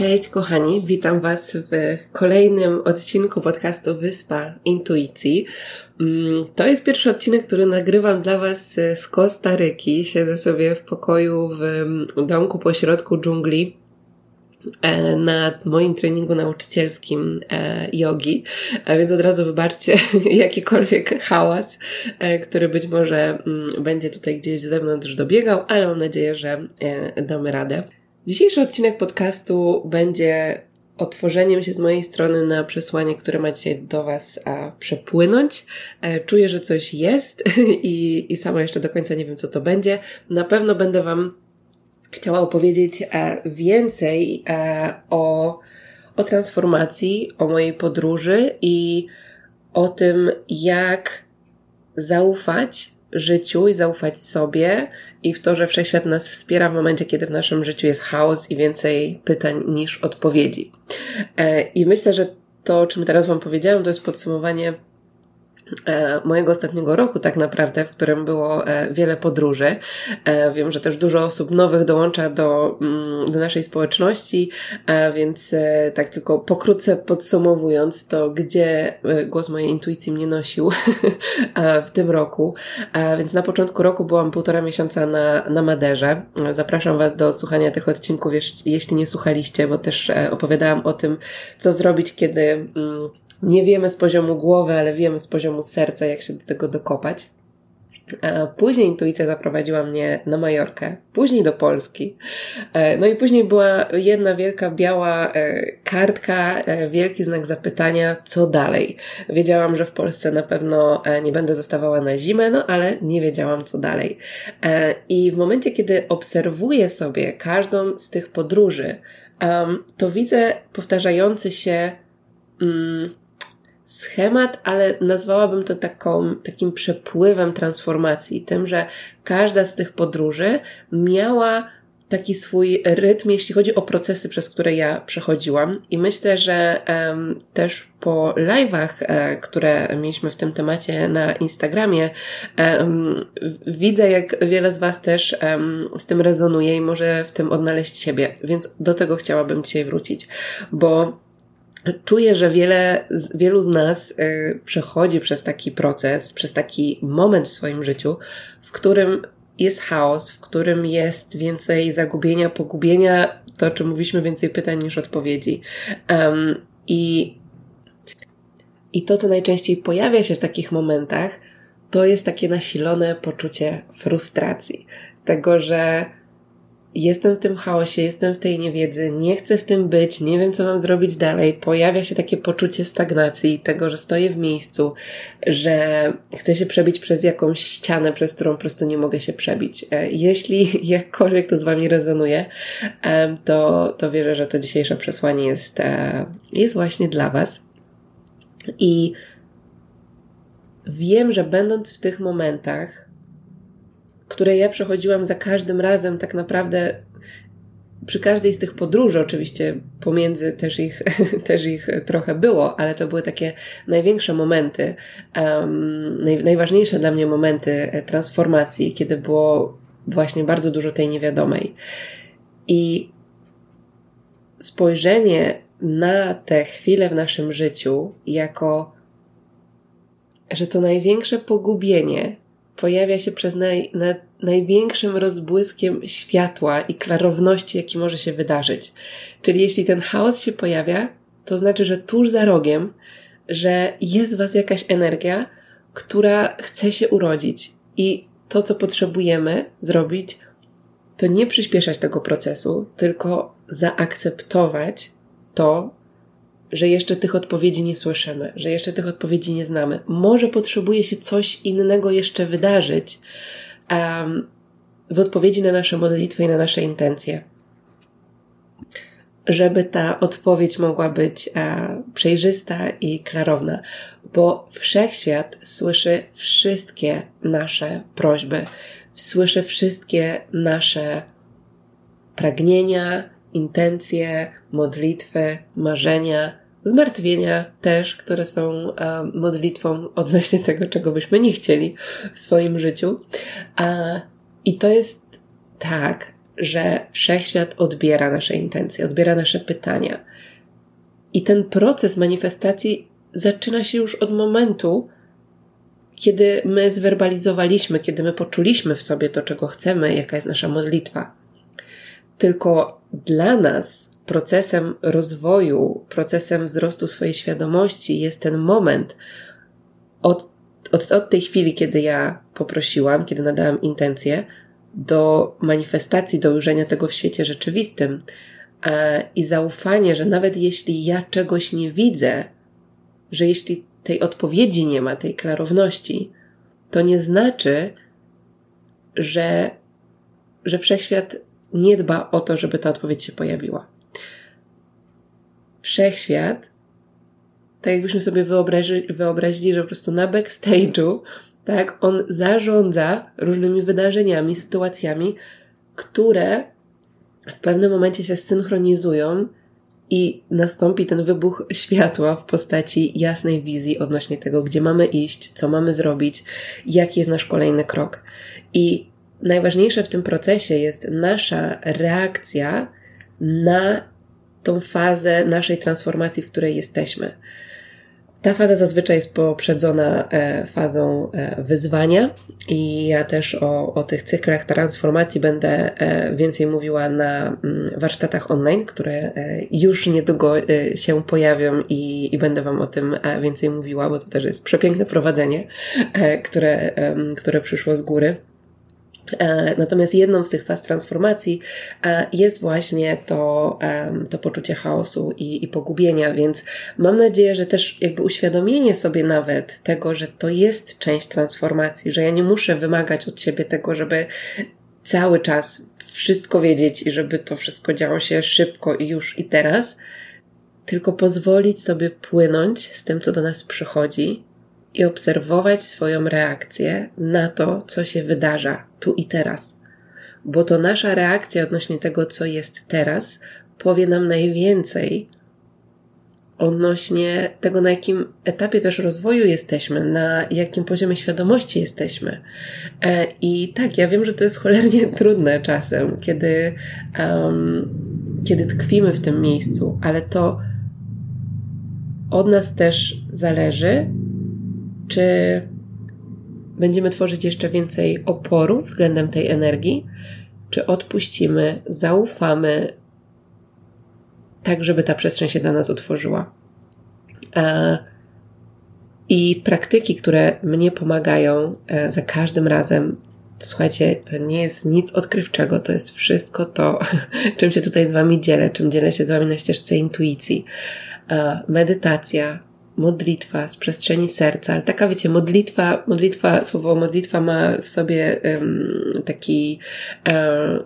Cześć kochani, witam Was w kolejnym odcinku podcastu Wyspa Intuicji. Mm, to jest pierwszy odcinek, który nagrywam dla Was z Kostaryki. Siedzę sobie w pokoju w domku pośrodku dżungli e, na moim treningu nauczycielskim e, jogi, a więc od razu wybaczcie jakikolwiek hałas, e, który być może mm, będzie tutaj gdzieś z zewnątrz dobiegał, ale mam nadzieję, że damy radę. Dzisiejszy odcinek podcastu będzie otworzeniem się z mojej strony na przesłanie, które ma dzisiaj do Was a, przepłynąć. E, czuję, że coś jest i, i sama jeszcze do końca nie wiem, co to będzie. Na pewno będę Wam chciała opowiedzieć e, więcej e, o, o transformacji, o mojej podróży i o tym, jak zaufać życiu i zaufać sobie i w to, że wszechświat nas wspiera w momencie, kiedy w naszym życiu jest chaos i więcej pytań niż odpowiedzi. E, I myślę, że to, o czym teraz Wam powiedziałam, to jest podsumowanie mojego ostatniego roku, tak naprawdę, w którym było e, wiele podróży. E, wiem, że też dużo osób nowych dołącza do, mm, do naszej społeczności, więc tak tylko pokrótce podsumowując to, gdzie głos mojej intuicji mnie nosił w tym roku. Więc na początku roku byłam półtora miesiąca na, na Maderze. Zapraszam Was do słuchania tych odcinków, jeśli nie słuchaliście, bo też opowiadałam o tym, co zrobić, kiedy mm, nie wiemy z poziomu głowy, ale wiemy z poziomu serca, jak się do tego dokopać. Później intuicja zaprowadziła mnie na Majorkę, później do Polski. E, no i później była jedna wielka biała e, kartka, e, wielki znak zapytania, co dalej. Wiedziałam, że w Polsce na pewno nie będę zostawała na zimę, no ale nie wiedziałam, co dalej. I w momencie, kiedy obserwuję sobie każdą z tych podróży, to widzę powtarzający się mm, schemat, ale nazwałabym to taką, takim przepływem transformacji. Tym, że każda z tych podróży miała taki swój rytm, jeśli chodzi o procesy, przez które ja przechodziłam. I myślę, że um, też po live'ach, e, które mieliśmy w tym temacie na Instagramie, um, widzę, jak wiele z Was też um, z tym rezonuje i może w tym odnaleźć siebie. Więc do tego chciałabym dzisiaj wrócić, bo Czuję, że wiele, wielu z nas y, przechodzi przez taki proces, przez taki moment w swoim życiu, w którym jest chaos, w którym jest więcej zagubienia, pogubienia, to czym mówiliśmy, więcej pytań niż odpowiedzi. Um, i, I to, co najczęściej pojawia się w takich momentach, to jest takie nasilone poczucie frustracji. Tego, że jestem w tym chaosie, jestem w tej niewiedzy, nie chcę w tym być, nie wiem, co mam zrobić dalej. Pojawia się takie poczucie stagnacji, tego, że stoję w miejscu, że chcę się przebić przez jakąś ścianę, przez którą po prostu nie mogę się przebić. E, jeśli jakkolwiek to z Wami rezonuje, to, to wierzę, że to dzisiejsze przesłanie jest, e, jest właśnie dla Was. I wiem, że będąc w tych momentach, które ja przechodziłam za każdym razem, tak naprawdę przy każdej z tych podróży, oczywiście pomiędzy też ich, też ich trochę było, ale to były takie największe momenty, um, naj, najważniejsze dla mnie momenty transformacji, kiedy było właśnie bardzo dużo tej niewiadomej. I spojrzenie na te chwile w naszym życiu jako, że to największe pogubienie pojawia się przez naj, na, największym rozbłyskiem światła i klarowności, jaki może się wydarzyć. Czyli jeśli ten chaos się pojawia, to znaczy, że tuż za rogiem, że jest w Was jakaś energia, która chce się urodzić. I to, co potrzebujemy zrobić, to nie przyspieszać tego procesu, tylko zaakceptować to, że jeszcze tych odpowiedzi nie słyszymy, że jeszcze tych odpowiedzi nie znamy. Może potrzebuje się coś innego jeszcze wydarzyć um, w odpowiedzi na nasze modlitwy i na nasze intencje. żeby ta odpowiedź mogła być e, przejrzysta i klarowna, bo wszechświat słyszy wszystkie nasze prośby, słyszy wszystkie nasze pragnienia, intencje, modlitwy, marzenia, zmartwienia też, które są e, modlitwą odnośnie tego, czego byśmy nie chcieli w swoim życiu. I to jest tak, że wszechświat odbiera nasze intencje, odbiera nasze pytania. I ten proces manifestacji zaczyna się już od momentu, kiedy my zwerbalizowaliśmy, kiedy my poczuliśmy w sobie to, czego chcemy, jaka jest nasza modlitwa. Tylko dla nas procesem rozwoju, procesem wzrostu swojej świadomości jest ten moment od, od, od tej chwili, kiedy ja poprosiłam, kiedy nadałam intencję, do manifestacji, do ujrzenia tego w świecie rzeczywistym e, i zaufanie, że nawet jeśli ja czegoś nie widzę, że jeśli tej odpowiedzi nie ma, tej klarowności, to nie znaczy, że, że wszechświat nie dba o to, żeby ta odpowiedź się pojawiła. Wszechświat, tak jakbyśmy sobie wyobrazili, wyobrazili że po prostu na backstage'u tak? On zarządza różnymi wydarzeniami, sytuacjami, które w pewnym momencie się synchronizują i nastąpi ten wybuch światła w postaci jasnej wizji odnośnie tego, gdzie mamy iść, co mamy zrobić, jaki jest nasz kolejny krok. I najważniejsze w tym procesie jest nasza reakcja na tą fazę naszej transformacji, w której jesteśmy. Ta faza zazwyczaj jest poprzedzona e, fazą e, wyzwania i ja też o, o tych cyklach transformacji będę e, więcej mówiła na mm, warsztatach online, które już niedługo się pojawią i, i będę Wam o tym więcej mówiła, bo to też jest przepiękne prowadzenie, które, które przyszło z góry. E, natomiast jedną z tych faz transformacji e, jest właśnie to, to poczucie chaosu i, i pogubienia, więc mam nadzieję, że też jakby uświadomienie sobie nawet tego, że to jest część transformacji, że ja nie muszę wymagać od siebie tego, żeby cały czas wszystko wiedzieć i żeby to wszystko działo się szybko i już i teraz, tylko pozwolić sobie płynąć z tym, co do nas przychodzi i obserwować swoją reakcję na to, co się wydarza tu i teraz. Bo to nasza reakcja odnośnie tego, co jest teraz, powie nam najwięcej odnośnie tego, na jakim etapie też rozwoju jesteśmy, na jakim poziomie świadomości jesteśmy. E, I tak, ja wiem, że to jest cholernie trudne czasem, kiedy, um, kiedy tkwimy w tym miejscu, ale to od nas też zależy, czy będziemy tworzyć jeszcze więcej oporu względem tej energii, czy odpuścimy, zaufamy, tak żeby ta przestrzeń się dla nas otworzyła. I praktyki, które mnie pomagają e, za każdym razem, słuchajcie, to nie jest nic odkrywczego, to jest wszystko to, czym się tutaj z Wami dzielę, czym dzielę się z Wami na ścieżce intuicji. Medytacja, modlitwa z przestrzeni serca, ale taka wiecie, modlitwa, modlitwa, słowo modlitwa ma w sobie um, taki um,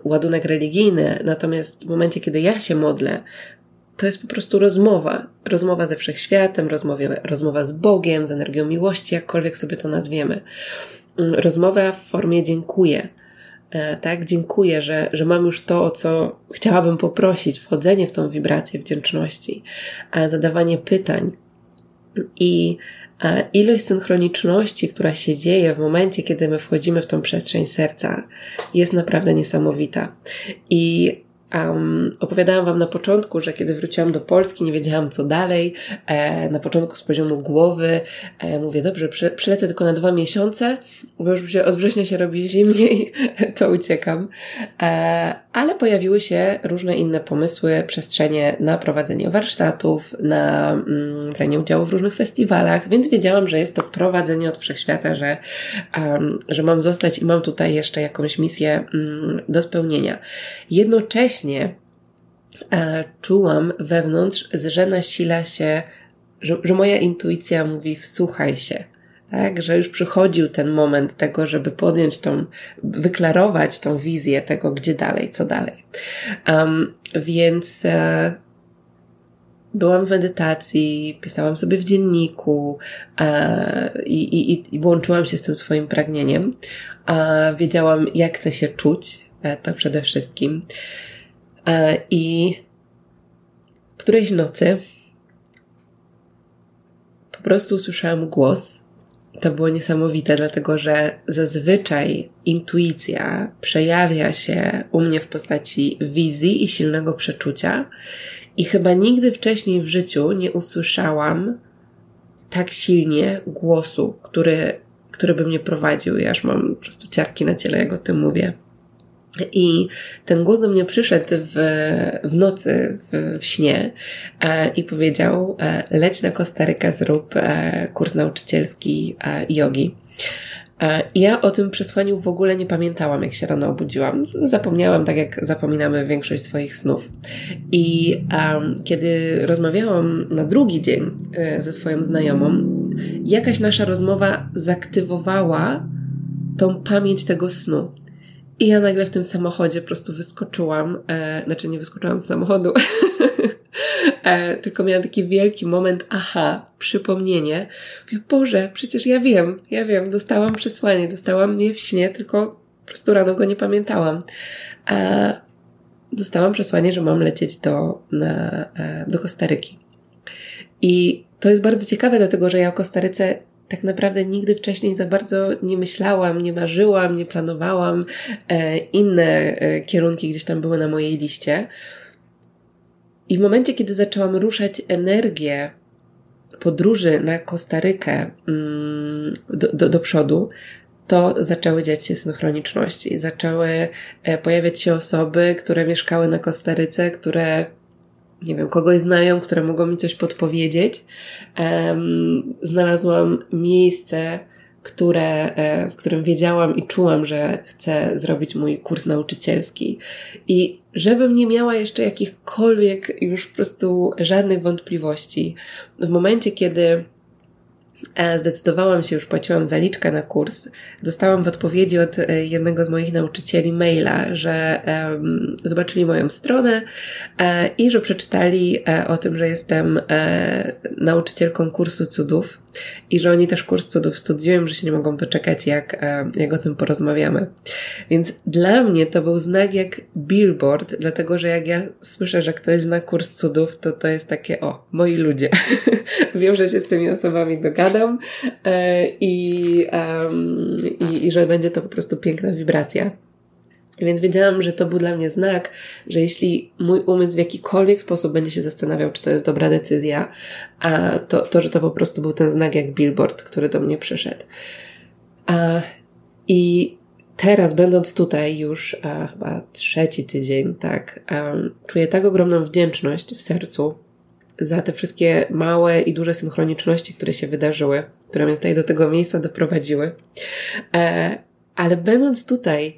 ładunek religijny, natomiast w momencie, kiedy ja się modlę, to jest po prostu rozmowa. Rozmowa ze wszechświatem, rozmowa, rozmowa z Bogiem, z energią miłości, jakkolwiek sobie to nazwiemy. Mm, rozmowa w formie dziękuję. E, tak, dziękuję, że, że mam już to, o co chciałabym poprosić, wchodzenie w tą wibrację wdzięczności, zadawanie pytań, i e, ilość synchroniczności, która się dzieje w momencie, kiedy my wchodzimy w tą przestrzeń serca, jest naprawdę niesamowita. I Um, opowiadałam Wam na początku, że kiedy wróciłam do Polski, nie wiedziałam co dalej. E, na początku z poziomu głowy e, mówię, dobrze, przy, przylecę tylko na dwa miesiące, bo już się, od września się robi zimniej, to uciekam. E, ale pojawiły się różne inne pomysły, przestrzenie na prowadzenie warsztatów, na mm, branie udziału w różnych festiwalach, więc wiedziałam, że jest to prowadzenie od wszechświata, że, um, że mam zostać i mam tutaj jeszcze jakąś misję um, do spełnienia. Jednocześnie jednocześnie e, czułam wewnątrz, że nasila się, że, że moja intuicja mówi wsłuchaj się, tak, że już przychodził ten moment tego, żeby podjąć tą, wyklarować tą wizję tego, gdzie dalej, co dalej. Um, więc e, byłam w medytacji, pisałam sobie w dzienniku e, i, i, i łączyłam się z tym swoim pragnieniem. E, wiedziałam, jak chcę się czuć, e, to przede wszystkim. E, I którejś nocy po prostu usłyszałam głos. To było niesamowite, dlatego że zazwyczaj intuicja przejawia się u mnie w postaci wizji i silnego przeczucia. I chyba nigdy wcześniej w życiu nie usłyszałam tak silnie głosu, który, który by mnie prowadził. Ja aż mam po prostu ciarki na ciele, jak o tym mówię. I ten głos do mnie przyszedł w, w nocy, w, w śnie e, i powiedział: e, leć na Kostarykę, zrób e, kurs nauczycielski e, jogi. E, ja o tym przesłaniu w ogóle nie pamiętałam, jak się rano obudziłam. Zapomniałam, tak jak zapominamy większość swoich snów. I kiedy rozmawiałam na drugi dzień e, ze swoją znajomą, jakaś nasza rozmowa zaktywowała tą pamięć tego snu. I ja nagle w tym samochodzie po prostu wyskoczyłam, e, znaczy nie wyskoczyłam z samochodu, e, tylko miałam taki wielki moment, aha, przypomnienie. Mówię, Boże, przecież ja wiem, ja wiem, dostałam przesłanie, dostałam je w śnie, tylko po prostu rano go nie pamiętałam. E, dostałam przesłanie, że mam lecieć do, na, e, do Kostaryki. I to jest bardzo ciekawe, dlatego że ja o Kostaryce tak naprawdę nigdy wcześniej za bardzo nie myślałam, nie marzyłam, nie planowałam. E, inne e, kierunki gdzieś tam były na mojej liście. I w momencie, kiedy zaczęłam ruszać energię podróży na Kostarykę mm, do, do, do przodu, to zaczęły dziać się synchroniczności. Zaczęły e, pojawiać się osoby, które mieszkały na Kostaryce, które nie wiem, kogoś znają, które mogą mi coś podpowiedzieć. Znalazłam miejsce, które, e, w którym wiedziałam i czułam, że chcę zrobić mój kurs nauczycielski. I żebym nie miała jeszcze jakichkolwiek już po prostu żadnych wątpliwości, w momencie, kiedy zdecydowałam się, już płaciłam zaliczkę na kurs. Dostałam w odpowiedzi od e, jednego z moich nauczycieli maila, że um, zobaczyli moją stronę e, i że przeczytali e, o tym, że jestem e, nauczycielką kursu cudów i że oni też kurs cudów studiują, że się nie mogą doczekać, jak, e, jak o tym porozmawiamy. Więc dla mnie to był znak jak billboard, dlatego że jak ja słyszę, że ktoś zna kurs cudów, to to jest takie, o, moi ludzie. Wiem, że się z tymi osobami dogadam e, i, i, i że będzie to po prostu piękna wibracja. Więc wiedziałam, że to był dla mnie znak, że jeśli mój umysł w jakikolwiek sposób będzie się zastanawiał, czy to jest dobra decyzja, a to, to że to po prostu był ten znak jak billboard, który do mnie przyszedł. A, I teraz, będąc tutaj już a, chyba trzeci tydzień, tak, a, czuję tak ogromną wdzięczność w sercu za te wszystkie małe i duże synchroniczności, które się wydarzyły, które mnie tutaj do tego miejsca doprowadziły. E, ale będąc tutaj,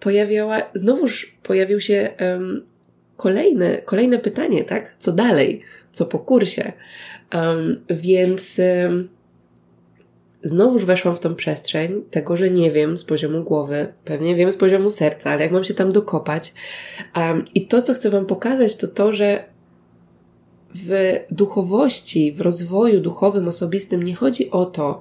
pojawiała, znowuż pojawił się um, kolejne, kolejne pytanie, tak? Co dalej? Co po kursie? Um, więc um, znowuż weszłam w tą przestrzeń tego, że nie wiem z poziomu głowy, pewnie wiem z poziomu serca, ale jak mam się tam dokopać. Um, I to, co chcę Wam pokazać, to to, że w duchowości, w rozwoju duchowym, osobistym nie chodzi o to,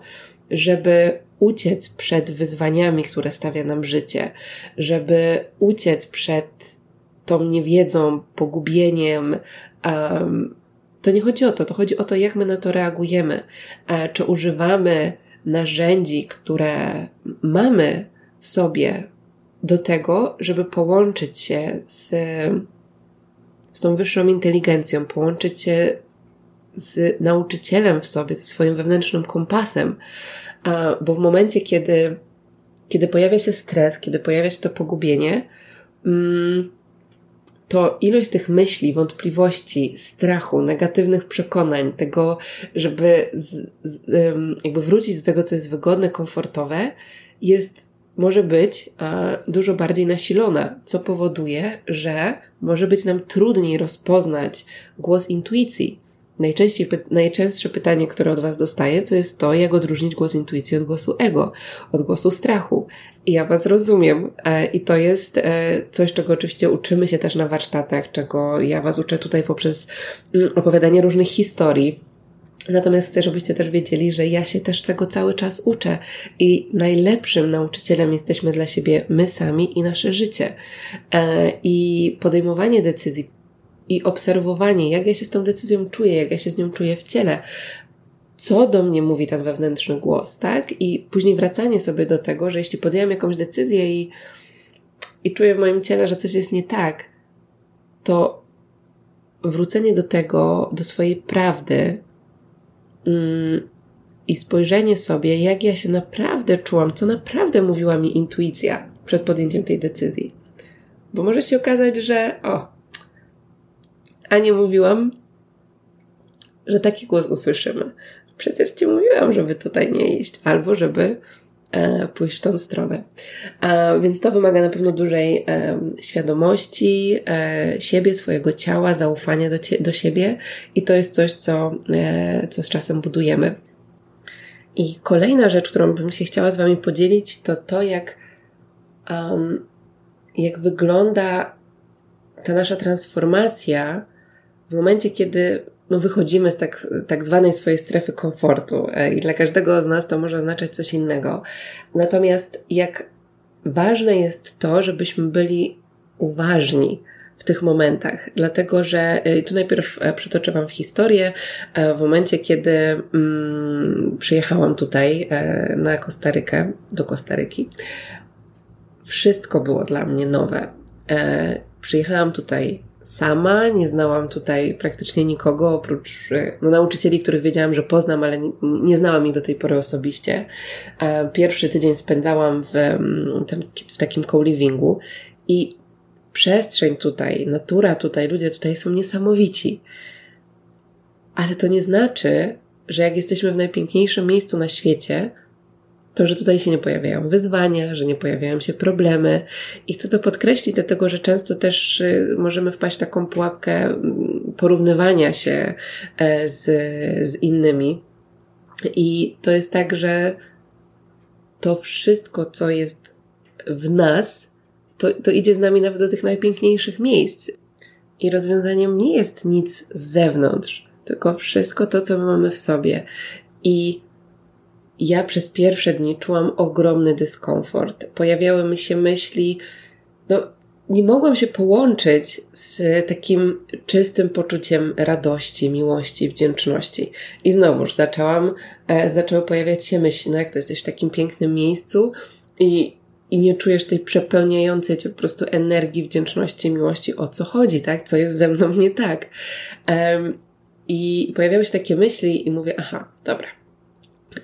żeby uciec przed wyzwaniami, które stawia nam życie, żeby uciec przed tą niewiedzą, pogubieniem. Um, to nie chodzi o to, to chodzi o to, jak my na to reagujemy. E, czy używamy narzędzi, które mamy w sobie do tego, żeby połączyć się z, z tą wyższą inteligencją, połączyć się z nauczycielem w sobie, ze swoim wewnętrznym kompasem, bo w momencie, kiedy, kiedy pojawia się stres, kiedy pojawia się to pogubienie, mm, to ilość tych myśli, wątpliwości, strachu, negatywnych przekonań, tego, żeby z, z, jakby wrócić do tego, co jest wygodne, komfortowe, jest, może być a, dużo bardziej nasilona, co powoduje, że może być nam trudniej rozpoznać głos intuicji, najczęściej, najczęstsze pytanie, które od Was dostaję, to jest to, jak odróżnić głos intuicji od głosu ego, od głosu strachu. I ja Was rozumiem. E, I to jest e, coś, czego oczywiście uczymy się też na warsztatach, czego ja Was uczę tutaj poprzez mm, opowiadanie różnych historii. Natomiast chcę, żebyście też wiedzieli, że ja się też tego cały czas uczę i najlepszym nauczycielem jesteśmy dla siebie my sami i nasze życie. E, I podejmowanie decyzji i obserwowanie, jak ja się z tą decyzją czuję, jak ja się z nią czuję w ciele, co do mnie mówi ten wewnętrzny głos, tak? I później wracanie sobie do tego, że jeśli podjęłam jakąś decyzję i, i czuję w moim ciele, że coś jest nie tak, to wrócenie do tego, do swojej prawdy mm, i spojrzenie sobie, jak ja się naprawdę czułam, co naprawdę mówiła mi intuicja przed podjęciem tej decyzji. Bo może się okazać, że o, a nie mówiłam, że taki głos usłyszymy. Przecież Ci mówiłam, żeby tutaj nie iść, albo żeby pójść w tą stronę. E, więc to wymaga na pewno dużej e, świadomości e, siebie, swojego ciała, zaufania do, do siebie i to jest coś, co, e, co z czasem budujemy. I kolejna rzecz, którą bym się chciała z Wami podzielić, to to, jak, um, jak wygląda ta nasza transformacja w momencie, kiedy no, wychodzimy z tak, tak zwanej swojej strefy komfortu e, i dla każdego z nas to może oznaczać coś innego. Natomiast jak ważne jest to, żebyśmy byli uważni w tych momentach, dlatego że e, tu najpierw e, przytoczę Wam historię. W momencie, kiedy mm, przyjechałam tutaj na Kostarykę, do Kostaryki, wszystko było dla mnie nowe. Przyjechałam tutaj sama, nie znałam tutaj praktycznie nikogo, oprócz e, no, nauczycieli, których wiedziałam, że poznam, ale nie, nie znałam ich do tej pory osobiście. E, pierwszy tydzień spędzałam w, mm, w takim co-livingu i przestrzeń tutaj, natura tutaj, ludzie tutaj są niesamowici. Ale to nie znaczy, że jak jesteśmy w najpiękniejszym miejscu na świecie, to, że tutaj się nie pojawiają wyzwania, że nie pojawiają się problemy. I chcę to podkreślić, dlatego że często też y, możemy wpaść w taką pułapkę mm, porównywania się e, z, z innymi. I to jest tak, że to wszystko, co jest w nas, to, to idzie z nami nawet do tych najpiękniejszych miejsc. I rozwiązaniem nie jest nic z zewnątrz, tylko wszystko to, co my mamy w sobie. I ja przez pierwsze dni czułam ogromny dyskomfort. Pojawiały mi się myśli, no, nie mogłam się połączyć z takim czystym poczuciem radości, miłości, wdzięczności. I znowuż zaczęłam, e, zaczęły pojawiać się myśli, no jak to jesteś w takim pięknym miejscu i, i nie czujesz tej przepełniającej cię po prostu energii, wdzięczności, miłości, o co chodzi, tak? Co jest ze mną nie tak? I pojawiały się takie myśli i mówię, aha, dobra,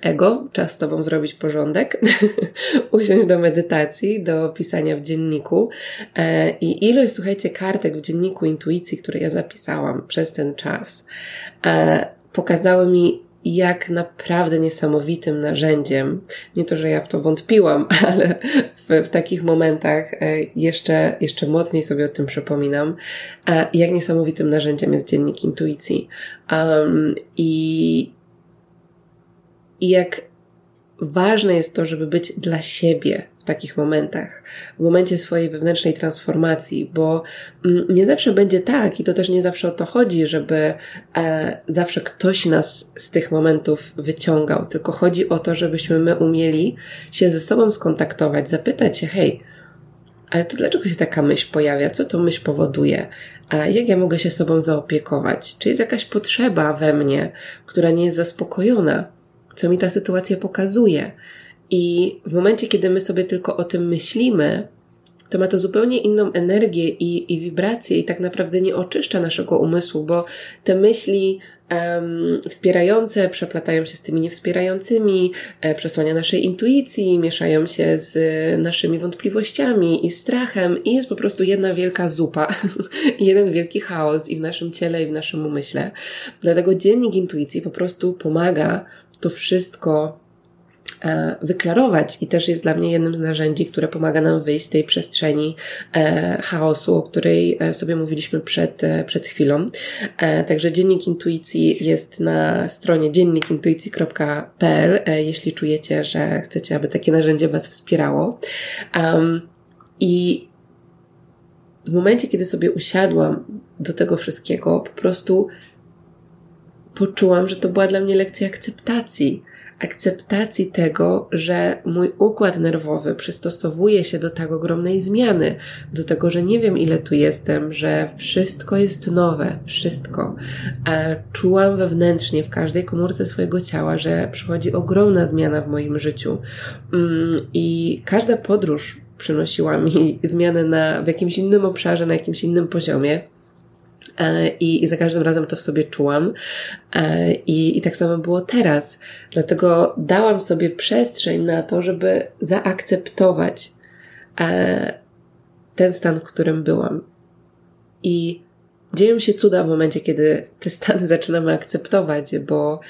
ego, czas z Tobą zrobić porządek, usiąść do medytacji, do pisania w dzienniku e, i ilość, słuchajcie, kartek w dzienniku intuicji, które ja zapisałam przez ten czas, e, pokazały mi, jak naprawdę niesamowitym narzędziem, nie to, że ja w to wątpiłam, ale w, w takich momentach e, jeszcze, jeszcze mocniej sobie o tym przypominam, jak niesamowitym narzędziem jest dziennik intuicji. Um, I i jak ważne jest to, żeby być dla siebie w takich momentach, w momencie swojej wewnętrznej transformacji, bo mm, nie zawsze będzie tak i to też nie zawsze o to chodzi, żeby e, zawsze ktoś nas z tych momentów wyciągał, tylko chodzi o to, żebyśmy my umieli się ze sobą skontaktować, zapytać się, hej, ale to dlaczego się taka myśl pojawia? Co to myśl powoduje? A jak ja mogę się sobą zaopiekować? Czy jest jakaś potrzeba we mnie, która nie jest zaspokojona? Co mi ta sytuacja pokazuje. I w momencie, kiedy my sobie tylko o tym myślimy, to ma to zupełnie inną energię i, i wibrację, i tak naprawdę nie oczyszcza naszego umysłu, bo te myśli um, wspierające przeplatają się z tymi niewspierającymi, e, przesłania naszej intuicji, mieszają się z naszymi wątpliwościami i strachem, i jest po prostu jedna wielka zupa, jeden wielki chaos i w naszym ciele, i w naszym umyśle. Dlatego dziennik intuicji po prostu pomaga to wszystko E, wyklarować i też jest dla mnie jednym z narzędzi, które pomaga nam wyjść z tej przestrzeni e, chaosu, o której e, sobie mówiliśmy przed, przed chwilą. Także Dziennik Intuicji jest na stronie dziennikintuicji.pl, jeśli czujecie, że chcecie, aby takie narzędzie Was wspierało. I w momencie, kiedy sobie usiadłam do tego wszystkiego, po prostu poczułam, że to była dla mnie lekcja akceptacji akceptacji tego, że mój układ nerwowy przystosowuje się do tak ogromnej zmiany, do tego, że nie wiem ile tu jestem, że wszystko jest nowe, wszystko. czułam wewnętrznie w każdej komórce swojego ciała, że przychodzi ogromna zmiana w moim życiu. Mm, I każda podróż przynosiła mi zmianę na, w jakimś innym obszarze, na jakimś innym poziomie. E, I, I, za każdym razem to w sobie czułam. E, I, I tak samo było teraz. Dlatego dałam sobie przestrzeń na to, żeby zaakceptować e, ten stan, w którym byłam. I dzieją się cuda w momencie, kiedy te stany zaczynamy akceptować, bo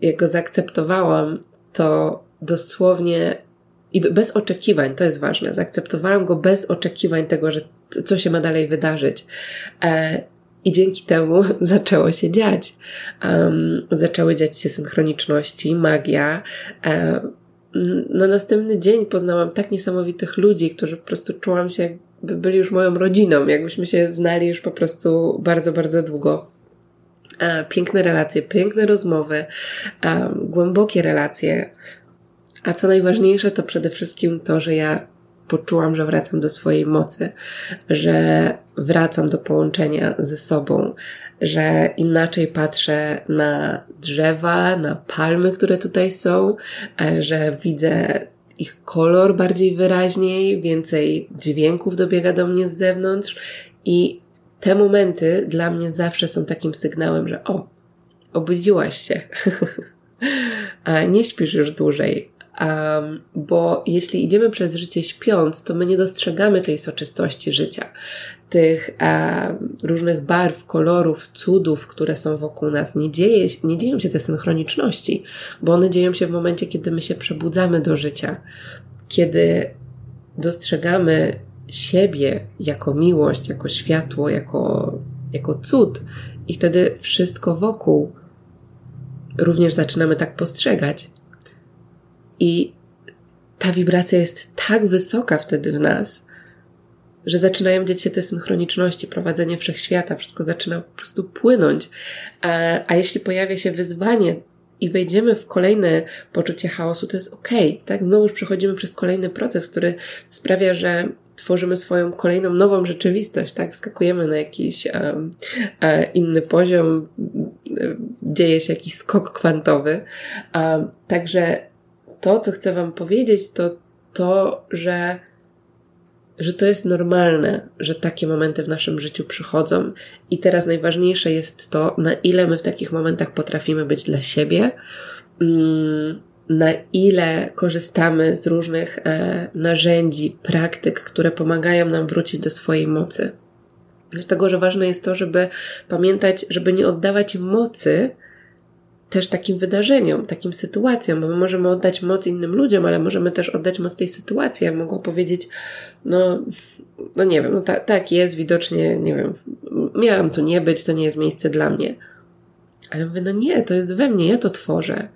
jak go zaakceptowałam, to dosłownie i bez oczekiwań, to jest ważne, zaakceptowałam go bez oczekiwań tego, że co się ma dalej wydarzyć. I dzięki temu zaczęło się dziać. Um, zaczęły dziać się synchroniczności, magia. Um, na następny dzień poznałam tak niesamowitych ludzi, którzy po prostu czułam się, jakby byli już moją rodziną, jakbyśmy się znali już po prostu bardzo, bardzo długo. E, piękne relacje, piękne rozmowy, e, głębokie relacje. A co najważniejsze, to przede wszystkim to, że ja poczułam, że wracam do swojej mocy, że wracam do połączenia ze sobą, że inaczej patrzę na drzewa, na palmy, które tutaj są, e, że widzę ich kolor bardziej wyraźniej, więcej dźwięków dobiega do mnie z zewnątrz i te momenty dla mnie zawsze są takim sygnałem, że o, obudziłaś się. nie śpisz już dłużej, Um, bo jeśli idziemy przez życie śpiąc, to my nie dostrzegamy tej soczystości życia, tych um, różnych barw, kolorów, cudów, które są wokół nas. Nie, dzieje, nie dzieją się te synchroniczności, bo one dzieją się w momencie, kiedy my się przebudzamy do życia, kiedy dostrzegamy siebie jako miłość, jako światło, jako, jako cud, i wtedy wszystko wokół również zaczynamy tak postrzegać. I ta wibracja jest tak wysoka wtedy w nas, że zaczynają dziać się te synchroniczności, prowadzenie wszechświata, wszystko zaczyna po prostu płynąć. A, a jeśli pojawia się wyzwanie i wejdziemy w kolejne poczucie chaosu, to jest ok, tak? Znowu przechodzimy przez kolejny proces, który sprawia, że tworzymy swoją kolejną nową rzeczywistość, tak? Skakujemy na jakiś um, inny poziom, dzieje się jakiś skok kwantowy. Um, także to, co chcę Wam powiedzieć, to to, że, że to jest normalne, że takie momenty w naszym życiu przychodzą. I teraz najważniejsze jest to, na ile my w takich momentach potrafimy być dla siebie, mm, na ile korzystamy z różnych e, narzędzi, praktyk, które pomagają nam wrócić do swojej mocy. Dlatego, że ważne jest to, żeby pamiętać, żeby nie oddawać mocy też takim wydarzeniom, takim sytuacjom, bo my możemy oddać moc innym ludziom, ale możemy też oddać moc tej sytuacji. Ja mogę powiedzieć, no, no nie wiem, no ta, tak jest, widocznie, nie wiem, miałam tu nie być, to nie jest miejsce dla mnie. Ale mówię, no nie, to jest we mnie, ja to tworzę.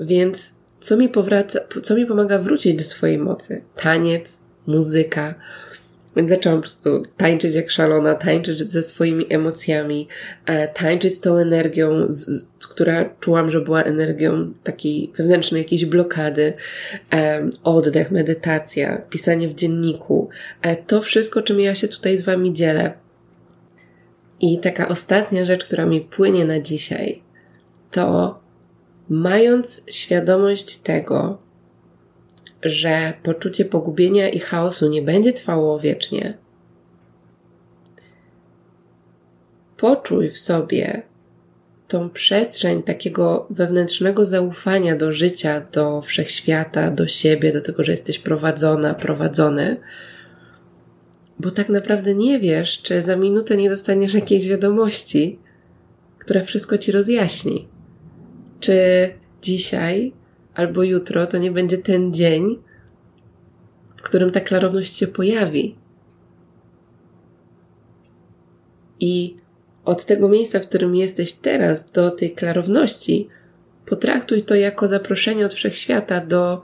Więc co mi powraca, co mi pomaga wrócić do swojej mocy? Taniec, muzyka, więc zaczęłam po prostu tańczyć jak szalona, tańczyć ze swoimi emocjami, e, tańczyć z tą energią, z, z, która czułam, że była energią takiej wewnętrznej jakiejś blokady, e, oddech, medytacja, pisanie w dzienniku. E, to wszystko, czym ja się tutaj z Wami dzielę. I taka ostatnia rzecz, która mi płynie na dzisiaj, to mając świadomość tego, że poczucie pogubienia i chaosu nie będzie trwało wiecznie, poczuj w sobie tą przestrzeń takiego wewnętrznego zaufania do życia, do wszechświata, do siebie, do tego, że jesteś prowadzona, prowadzony, bo tak naprawdę nie wiesz, czy za minutę nie dostaniesz jakiejś wiadomości, która wszystko ci rozjaśni. Czy dzisiaj albo jutro to nie będzie ten dzień, w którym ta klarowność się pojawi. I od tego miejsca, w którym jesteś teraz, do tej klarowności, potraktuj to jako zaproszenie od wszechświata do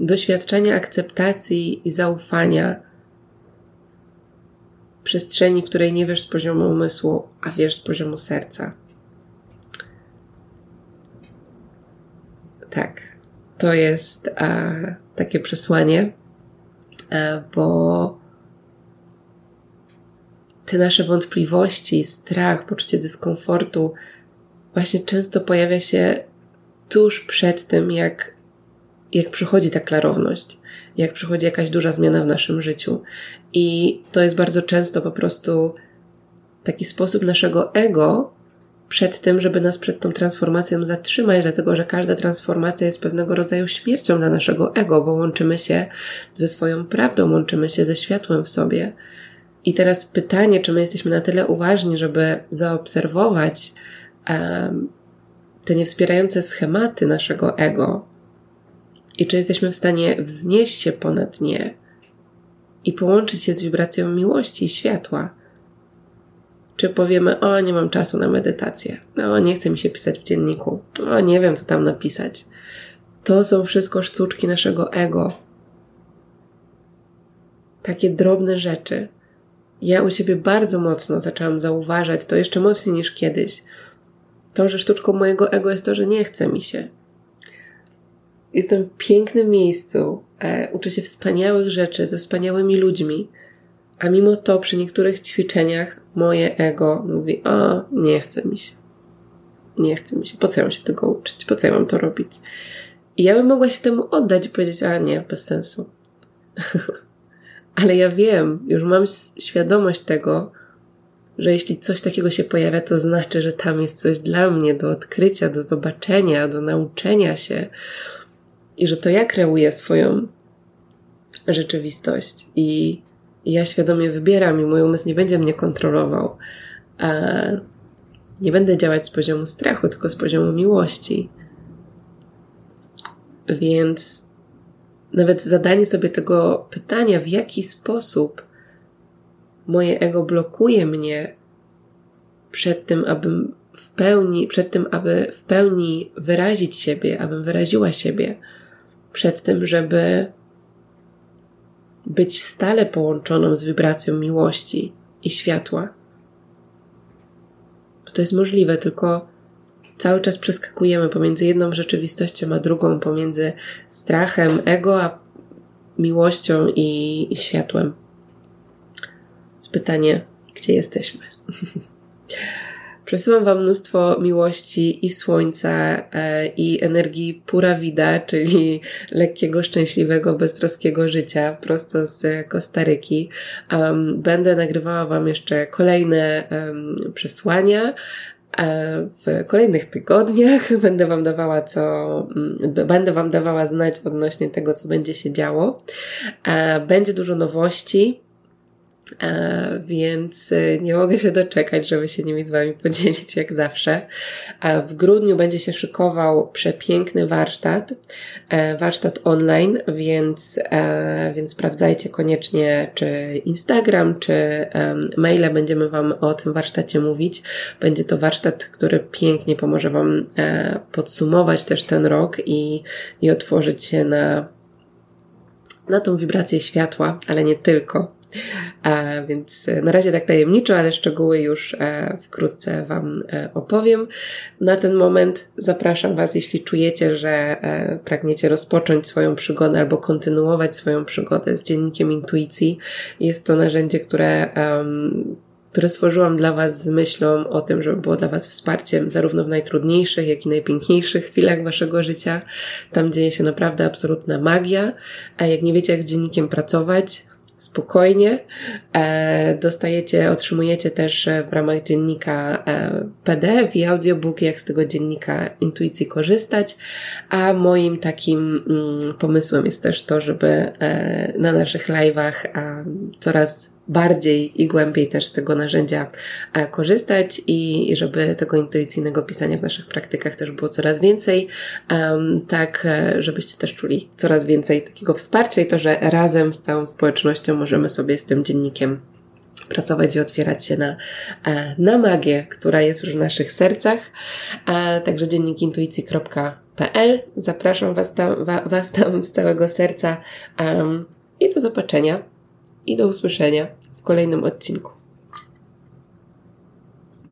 doświadczenia akceptacji i zaufania przestrzeni, której nie wiesz z poziomu umysłu, a wiesz z poziomu serca. Tak, to jest a, takie przesłanie, a, bo te nasze wątpliwości, strach, poczucie dyskomfortu właśnie często pojawia się tuż przed tym, jak, jak przychodzi ta klarowność, jak przychodzi jakaś duża zmiana w naszym życiu. I to jest bardzo często po prostu taki sposób naszego ego przed tym, żeby nas przed tą transformacją zatrzymać, dlatego że każda transformacja jest pewnego rodzaju śmiercią dla naszego ego, bo łączymy się ze swoją prawdą, łączymy się ze światłem w sobie. I teraz pytanie, czy my jesteśmy na tyle uważni, żeby zaobserwować um, te niewspierające schematy naszego ego i czy jesteśmy w stanie wznieść się ponad nie i połączyć się z wibracją miłości i światła. Czy powiemy, o, nie mam czasu na medytację, o, nie chce mi się pisać w dzienniku, o, nie wiem, co tam napisać. To są wszystko sztuczki naszego ego. Takie drobne rzeczy, ja u siebie bardzo mocno zaczęłam zauważać to jeszcze mocniej niż kiedyś. To, że sztuczką mojego ego jest to, że nie chce mi się. Jestem w pięknym miejscu, e, uczę się wspaniałych rzeczy ze wspaniałymi ludźmi, a mimo to przy niektórych ćwiczeniach moje ego mówi: O, nie chce mi się. Nie chce mi się. Po co ja mam się tego uczyć? Po co ja mam to robić? I ja bym mogła się temu oddać i powiedzieć: A nie, bez sensu. Ale ja wiem, już mam świadomość tego, że jeśli coś takiego się pojawia, to znaczy, że tam jest coś dla mnie do odkrycia, do zobaczenia, do nauczenia się i że to ja kreuję swoją rzeczywistość i, ja świadomie wybieram i mój umysł nie będzie mnie kontrolował. A nie będę działać z poziomu strachu, tylko z poziomu miłości. Więc nawet zadanie sobie tego pytania, w jaki sposób moje ego blokuje mnie przed tym, abym w pełni, przed tym, aby w pełni wyrazić siebie, abym wyraziła siebie, przed tym, żeby być stale połączoną z wibracją miłości i światła. Bo to jest możliwe, tylko cały czas przeskakujemy pomiędzy jedną rzeczywistością a drugą, pomiędzy strachem, ego, a miłością i, i światłem. Więc pytanie, gdzie jesteśmy? Przesyłam Wam mnóstwo miłości i słońca e, i energii pura vida, czyli lekkiego, szczęśliwego, beztroskiego życia prosto z Kostaryki. Będę nagrywała Wam jeszcze kolejne przesłania, w kolejnych tygodniach będę Wam dawała co, będę Wam dawała znać odnośnie tego, co będzie się działo. Będzie dużo nowości. E, więc e, nie mogę się doczekać, żeby się nimi z Wami podzielić jak zawsze. W grudniu będzie się szykował przepiękny warsztat, e, warsztat online, więc, więc sprawdzajcie koniecznie, czy Instagram, czy maile będziemy Wam o tym warsztacie mówić. Będzie to warsztat, który pięknie pomoże Wam podsumować też ten rok i, i otworzyć się na, na tą wibrację światła, ale nie tylko. A więc e, na razie tak tajemniczo, ale szczegóły już e, wkrótce Wam e, opowiem. Na ten moment zapraszam Was, jeśli czujecie, że pragniecie rozpocząć swoją przygodę albo kontynuować swoją przygodę z dziennikiem intuicji. Jest to narzędzie, które które stworzyłam dla Was z myślą o tym, żeby było dla Was wsparciem zarówno w najtrudniejszych, jak i najpiękniejszych chwilach Waszego życia. Tam dzieje się naprawdę absolutna magia. A jak nie wiecie, jak z dziennikiem pracować, spokojnie. E, dostajecie, otrzymujecie też e, w ramach dziennika e, PDF i audiobook, jak z tego dziennika intuicji korzystać. A moim takim mm, pomysłem jest też to, żeby na naszych live'ach coraz bardziej i głębiej też z tego narzędzia e, korzystać i, żeby tego intuicyjnego pisania w naszych praktykach też było coraz więcej, tak e, żebyście też czuli coraz więcej takiego wsparcia i to, że razem z całą społecznością możemy sobie z tym dziennikiem pracować i otwierać się na, e, na magię, która jest już w naszych sercach. Także dziennikintuicji.pl Zapraszam Was tam, was tam z całego serca. I do zobaczenia i do usłyszenia w kolejnym odcinku.